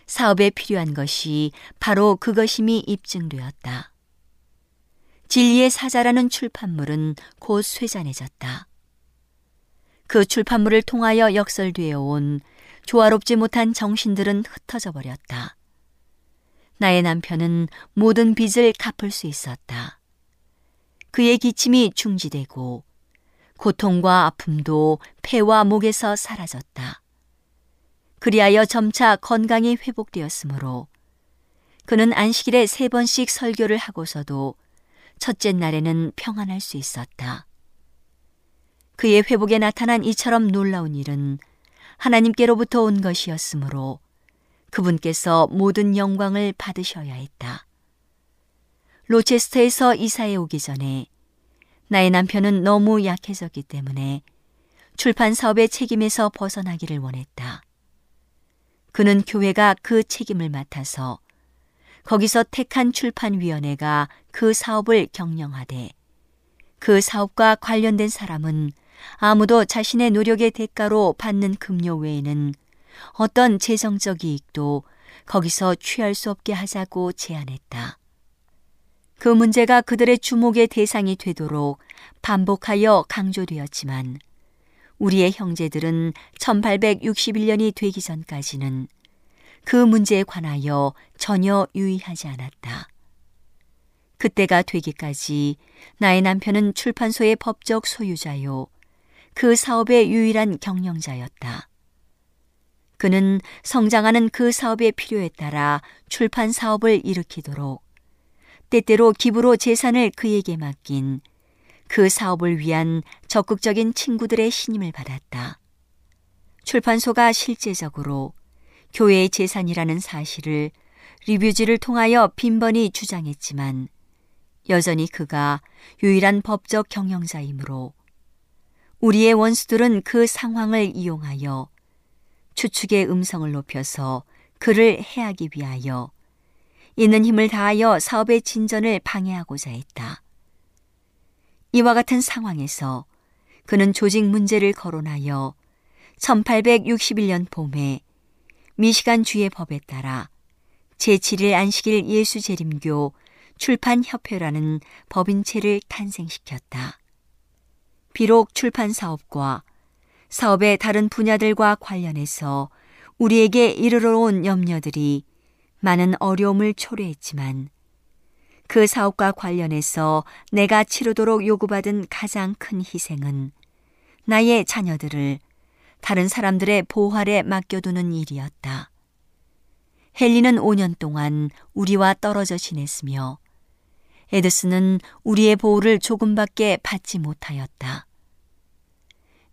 사업에 필요한 것이 바로 그것임이 입증되었다. 진리의 사자라는 출판물은 곧 쇠잔해졌다. 그 출판물을 통하여 역설되어 온 조화롭지 못한 정신들은 흩어져 버렸다. 나의 남편은 모든 빚을 갚을 수 있었다. 그의 기침이 중지되고 고통과 아픔도 폐와 목에서 사라졌다. 그리하여 점차 건강이 회복되었으므로 그는 안식일에 세 번씩 설교를 하고서도 첫째 날에는 평안할 수 있었다. 그의 회복에 나타난 이처럼 놀라운 일은 하나님께로부터 온 것이었으므로 그분께서 모든 영광을 받으셔야 했다. 로체스터에서 이사해 오기 전에 나의 남편은 너무 약해졌기 때문에 출판 사업의 책임에서 벗어나기를 원했다. 그는 교회가 그 책임을 맡아서 거기서 택한 출판위원회가 그 사업을 경영하되 그 사업과 관련된 사람은 아무도 자신의 노력의 대가로 받는 급료 외에는 어떤 재정적 이익도 거기서 취할 수 없게 하자고 제안했다. 그 문제가 그들의 주목의 대상이 되도록 반복하여 강조되었지만 우리의 형제들은 1861년이 되기 전까지는 그 문제에 관하여 전혀 유의하지 않았다. 그때가 되기까지 나의 남편은 출판소의 법적 소유자요. 그 사업의 유일한 경영자였다. 그는 성장하는 그 사업의 필요에 따라 출판 사업을 일으키도록 때때로 기부로 재산을 그에게 맡긴 그 사업을 위한 적극적인 친구들의 신임을 받았다. 출판소가 실제적으로 교회의 재산이라는 사실을 리뷰지를 통하여 빈번히 주장했지만 여전히 그가 유일한 법적 경영자이므로 우리의 원수들은 그 상황을 이용하여 추측의 음성을 높여서 그를 해하기 위하여 있는 힘을 다하여 사업의 진전을 방해하고자 했다. 이와 같은 상황에서 그는 조직 문제를 거론하여 1861년 봄에 미시간 주의 법에 따라 제7일 안식일 예수 재림교 출판협회라는 법인체를 탄생시켰다. 비록 출판 사업과 사업의 다른 분야들과 관련해서 우리에게 이르러 온 염려들이 많은 어려움을 초래했지만 그 사업과 관련해서 내가 치르도록 요구받은 가장 큰 희생은 나의 자녀들을 다른 사람들의 보활에 맡겨두는 일이었다. 헨리는 5년 동안 우리와 떨어져 지냈으며 에드스는 우리의 보호를 조금밖에 받지 못하였다.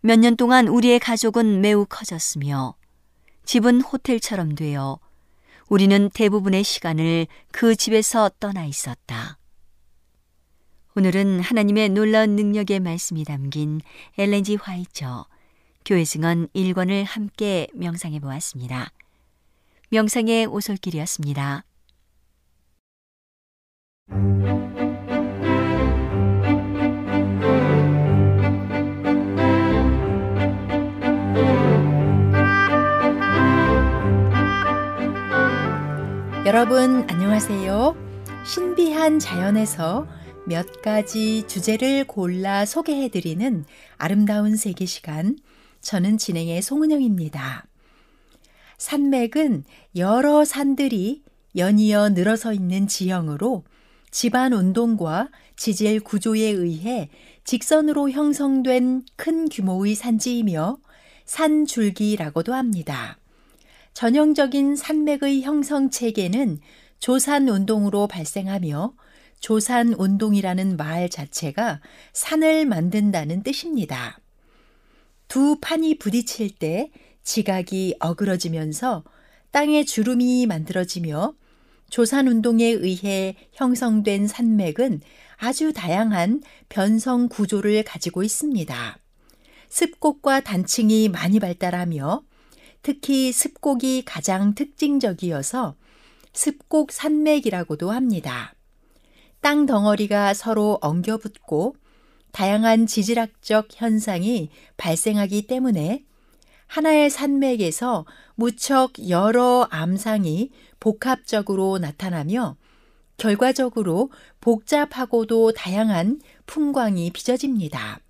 몇 년 동안 우리의 가족은 매우 커졌으며 집은 호텔처럼 되어 우리는 대부분의 시간을 그 집에서 떠나 있었다. 오늘은 하나님의 놀라운 능력의 말씀이 담긴 엘렌지 화이처 교회 증언 1권을 함께 명상해 보았습니다. 명상의 오솔길이었습니다. 여러분 안녕하세요. 신비한 자연에서 몇 가지 주제를 골라 소개해 드리는 아름다운 세계 시간. 저는 진행의 송은영입니다. 산맥은 여러 산들이 연이어 늘어서 있는 지형으로 집안 운동과 지질 구조에 의해 직선으로 형성된 큰 규모의 산지이며 산줄기라고도 합니다. 전형적인 산맥의 형성 체계는 조산 운동으로 발생하며 조산 운동이라는 말 자체가 산을 만든다는 뜻입니다. 두 판이 부딪힐 때 지각이 어그러지면서 땅에 주름이 만들어지며 조산 운동에 의해 형성된 산맥은 아주 다양한 변성 구조를 가지고 있습니다. 습곡과 단층이 많이 발달하며 특히 습곡이 가장 특징적이어서 습곡 산맥이라고도 합니다. 땅 덩어리가 서로 엉겨붙고 다양한 지질학적 현상이 발생하기 때문에 하나의 산맥에서 무척 여러 암상이 복합적으로 나타나며 결과적으로 복잡하고도 다양한 풍광이 빚어집니다.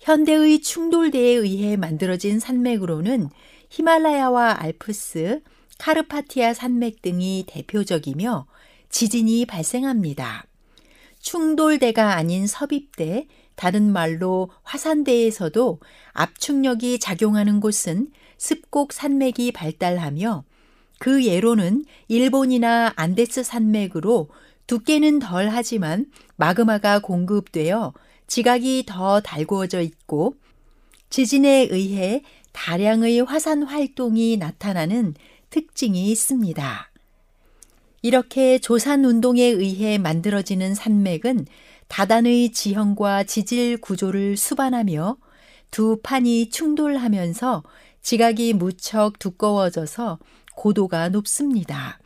현대의 충돌대에 의해 만들어진 산맥으로는 히말라야와 알프스, 카르파티아 산맥 등이 대표적이며 지진이 발생합니다. 충돌대가 아닌 섭입대, 다른 말로 화산대에서도 압축력이 작용하는 곳은 습곡 산맥이 발달하며 그 예로는 일본이나 안데스 산맥으로 두께는 덜 하지만 마그마가 공급되어 지각이 더 달구어져 있고 지진에 의해 다량의 화산 활동이 나타나는 특징이 있습니다. 이렇게 조산 운동에 의해 만들어지는 산맥은 다단의 지형과 지질 구조를 수반하며 두 판이 충돌하면서 지각이 무척 두꺼워져서 고도가 높습니다.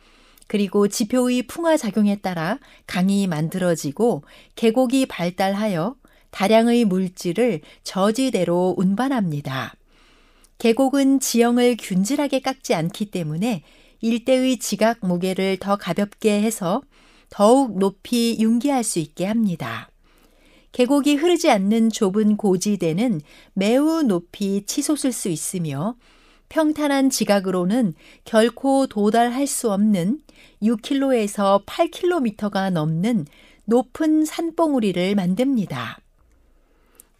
그리고 지표의 풍화 작용에 따라 강이 만들어지고 계곡이 발달하여 다량의 물질을 저지대로 운반합니다. 계곡은 지형을 균질하게 깎지 않기 때문에 일대의 지각 무게를 더 가볍게 해서 더욱 높이 융기할 수 있게 합니다. 계곡이 흐르지 않는 좁은 고지대는 매우 높이 치솟을 수 있으며 평탄한 지각으로는 결코 도달할 수 없는 6km에서 8km가 넘는 높은 산봉우리를 만듭니다.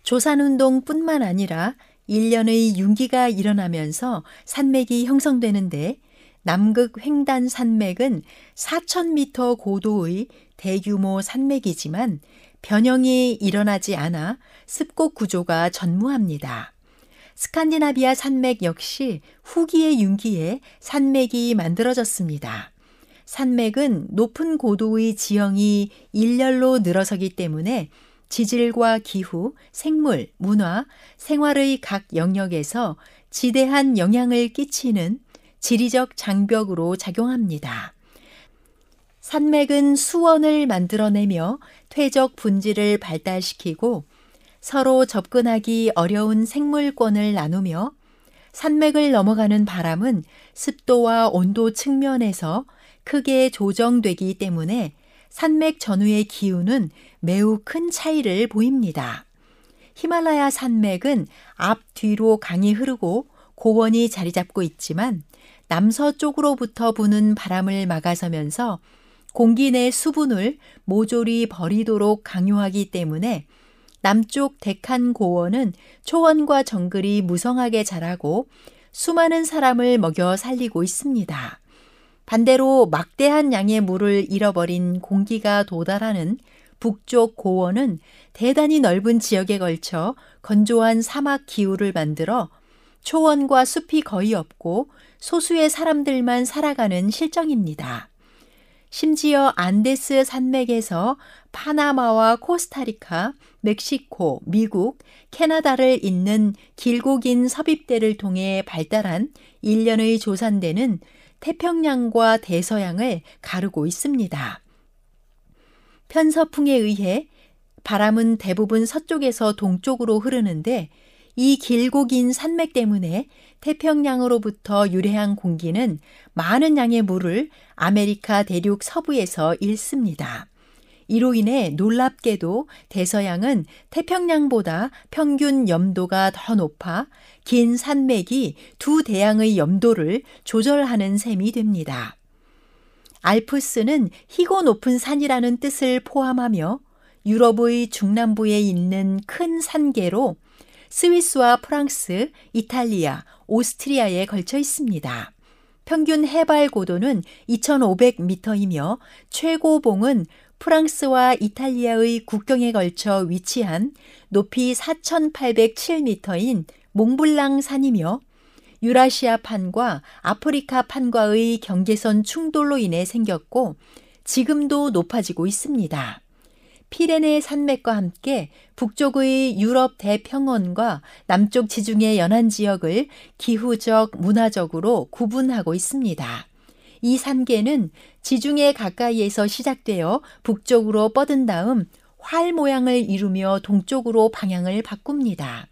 조산운동 뿐만 아니라 1년의 융기가 일어나면서 산맥이 형성되는데 남극 횡단 산맥은 4,000m 고도의 대규모 산맥이지만 변형이 일어나지 않아 습곡 구조가 전무합니다. 스칸디나비아 산맥 역시 후기의 융기에 산맥이 만들어졌습니다. 산맥은 높은 고도의 지형이 일렬로 늘어서기 때문에 지질과 기후, 생물, 문화, 생활의 각 영역에서 지대한 영향을 끼치는 지리적 장벽으로 작용합니다. 산맥은 수원을 만들어내며 퇴적 분지를 발달시키고 서로 접근하기 어려운 생물권을 나누며 산맥을 넘어가는 바람은 습도와 온도 측면에서 크게 조정되기 때문에 산맥 전후의 기후는 매우 큰 차이를 보입니다. 히말라야 산맥은 앞 뒤로 강이 흐르고 고원이 자리 잡고 있지만 남서쪽으로부터 부는 바람을 막아서면서 공기 내 수분을 모조리 버리도록 강요하기 때문에 남쪽 데칸 고원은 초원과 정글이 무성하게 자라고 수많은 사람을 먹여 살리고 있습니다. 반대로 막대한 양의 물을 잃어버린 공기가 도달하는 북쪽 고원은 대단히 넓은 지역에 걸쳐 건조한 사막 기후를 만들어 초원과 숲이 거의 없고 소수의 사람들만 살아가는 실정입니다. 심지어 안데스 산맥에서 파나마와 코스타리카, 멕시코, 미국, 캐나다를 잇는 길고 긴 섭입대를 통해 발달한 일련의 조산대는 태평양과 대서양을 가르고 있습니다. 편서풍에 의해 바람은 대부분 서쪽에서 동쪽으로 흐르는데 이 길고 긴 산맥 때문에 태평양으로부터 유래한 공기는 많은 양의 물을 아메리카 대륙 서부에서 잃습니다. 이로 인해 놀랍게도 대서양은 태평양보다 평균 염도가 더 높아 긴 산맥이 두 대양의 염도를 조절하는 셈이 됩니다. 알프스는 희고 높은 산이라는 뜻을 포함하며 유럽의 중남부에 있는 큰 산계로 스위스와 프랑스, 이탈리아, 오스트리아에 걸쳐 있습니다. 평균 해발 고도는 2,500m이며 최고봉은 프랑스와 이탈리아의 국경에 걸쳐 위치한 높이 4,807m인 몽블랑 산이며 유라시아 판과 아프리카 판과의 경계선 충돌로 인해 생겼고 지금도 높아지고 있습니다. 피레네 산맥과 함께 북쪽의 유럽 대평원과 남쪽 지중해 연안 지역을 기후적, 문화적으로 구분하고 있습니다. 이 산계는 지중해 가까이에서 시작되어 북쪽으로 뻗은 다음 활 모양을 이루며 동쪽으로 방향을 바꿉니다.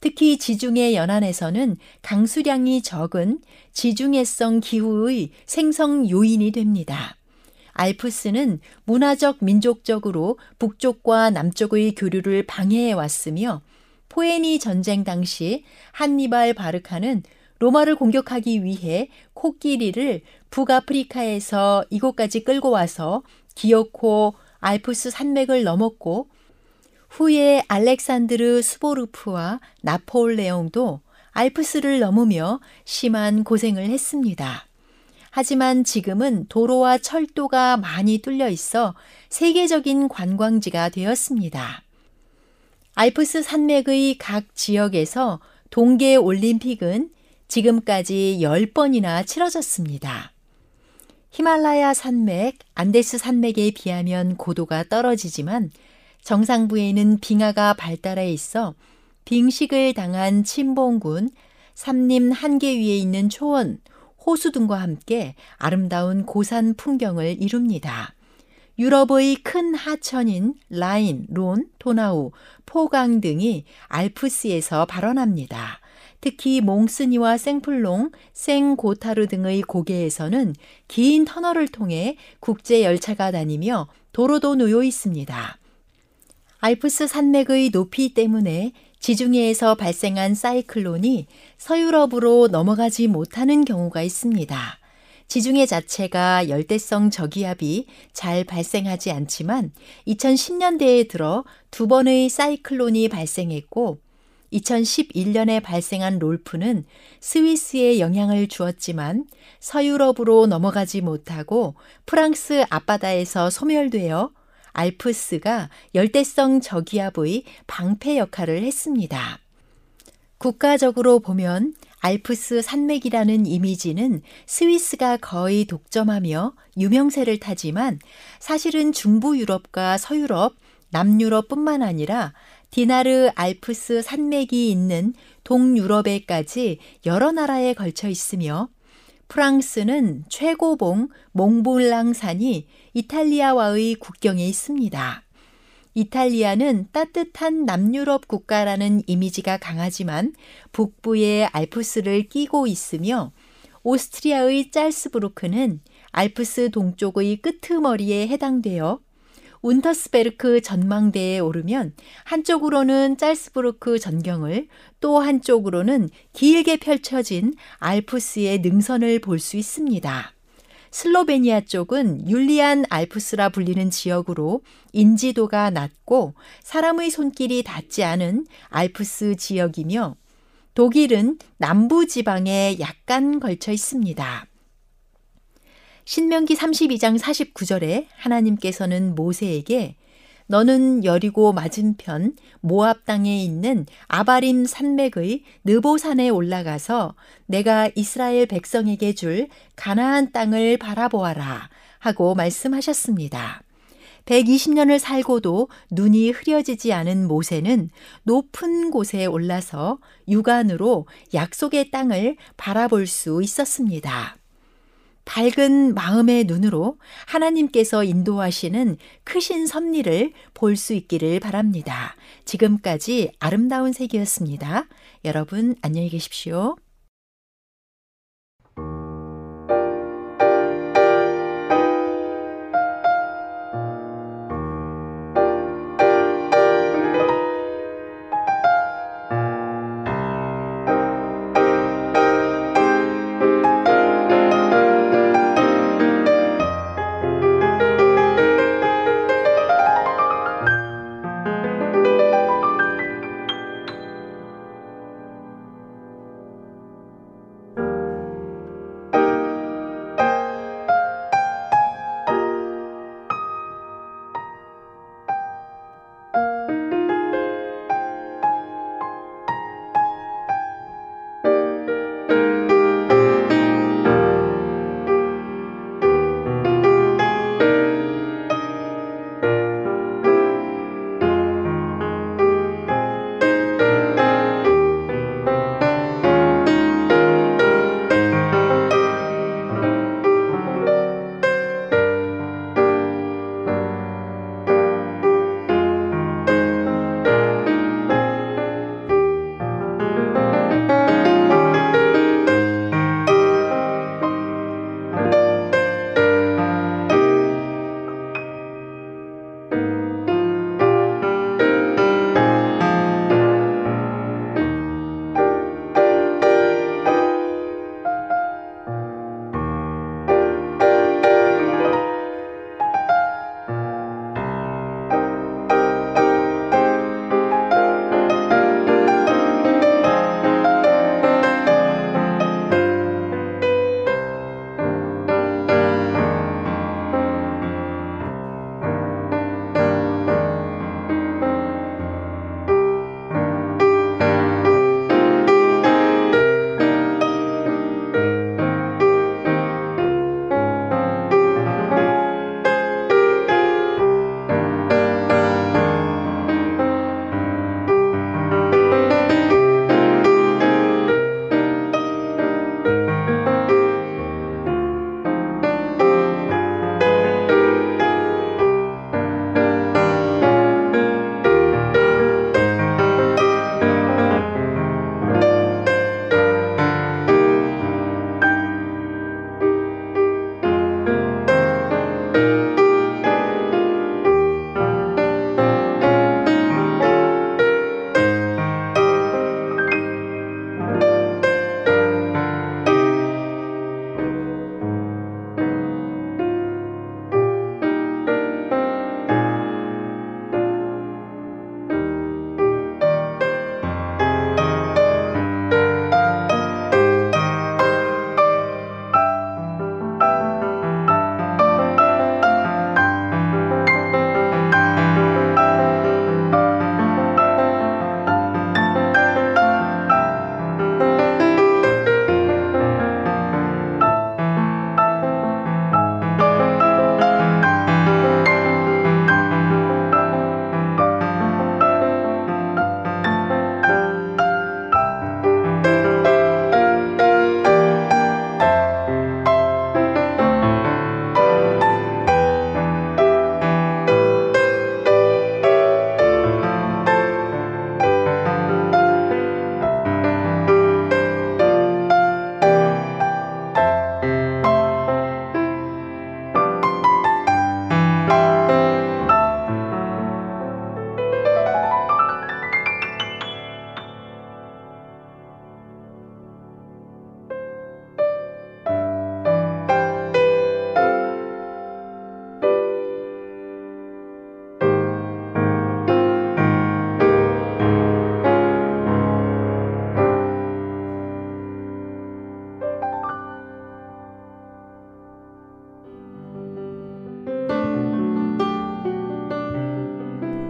특히 지중해 연안에서는 강수량이 적은 지중해성 기후의 생성 요인이 됩니다. 알프스는 문화적 민족적으로 북쪽과 남쪽의 교류를 방해해 왔으며 포에니 전쟁 당시 한니발 바르카는 로마를 공격하기 위해 코끼리를 북아프리카에서 이곳까지 끌고 와서 기어코 알프스 산맥을 넘었고 후에 알렉산드르 스보르프와 나폴레옹도 알프스를 넘으며 심한 고생을 했습니다. 하지만 지금은 도로와 철도가 많이 뚫려 있어 세계적인 관광지가 되었습니다. 알프스 산맥의 각 지역에서 동계 올림픽은 지금까지 10번이나 치러졌습니다. 히말라야 산맥, 안데스 산맥에 비하면 고도가 떨어지지만 정상부에는 빙하가 발달해 있어 빙식을 당한 침봉군, 삼림 한계 위에 있는 초원, 호수 등과 함께 아름다운 고산 풍경을 이룹니다. 유럽의 큰 하천인 라인, 론, 도나우, 포강 등이 알프스에서 발원합니다. 특히 몽스니와 생플롱, 생고타르 등의 고개에서는 긴 터널을 통해 국제 열차가 다니며 도로도 놓여 있습니다. 알프스 산맥의 높이 때문에 지중해에서 발생한 사이클론이 서유럽으로 넘어가지 못하는 경우가 있습니다. 지중해 자체가 열대성 저기압이 잘 발생하지 않지만 2010년대에 들어 두 번의 사이클론이 발생했고 2011년에 발생한 롤프는 스위스에 영향을 주었지만 서유럽으로 넘어가지 못하고 프랑스 앞바다에서 소멸되어 알프스가 열대성 저기압의 방패 역할을 했습니다. 국가적으로 보면 알프스 산맥이라는 이미지는 스위스가 거의 독점하며 유명세를 타지만 사실은 중부 유럽과 서유럽, 남유럽뿐만 아니라 디나르 알프스 산맥이 있는 동유럽에까지 여러 나라에 걸쳐 있으며 프랑스는 최고봉 몽블랑산이 이탈리아와의 국경에 있습니다. 이탈리아는 따뜻한 남유럽 국가라는 이미지가 강하지만 북부의 알프스를 끼고 있으며 오스트리아의 짤스부르크는 알프스 동쪽의 끄트머리에 해당되어 운터스베르크 전망대에 오르면 한쪽으로는 짤스부르크 전경을 또 한쪽으로는 길게 펼쳐진 알프스의 능선을 볼 수 있습니다. 슬로베니아 쪽은 율리안 알프스라 불리는 지역으로 인지도가 낮고 사람의 손길이 닿지 않은 알프스 지역이며 독일은 남부 지방에 약간 걸쳐 있습니다. 신명기 32장 49절에 하나님께서는 모세에게 너는 여리고 맞은편 모압 땅에 있는 아바림 산맥의 느보산에 올라가서 내가 이스라엘 백성에게 줄 가나안 땅을 바라보아라 하고 말씀하셨습니다. 120년을 살고도 눈이 흐려지지 않은 모세는 높은 곳에 올라서 육안으로 약속의 땅을 바라볼 수 있었습니다. 밝은 마음의 눈으로 하나님께서 인도하시는 크신 섭리를 볼 수 있기를 바랍니다. 지금까지 아름다운 색이었습니다. 여러분 안녕히 계십시오.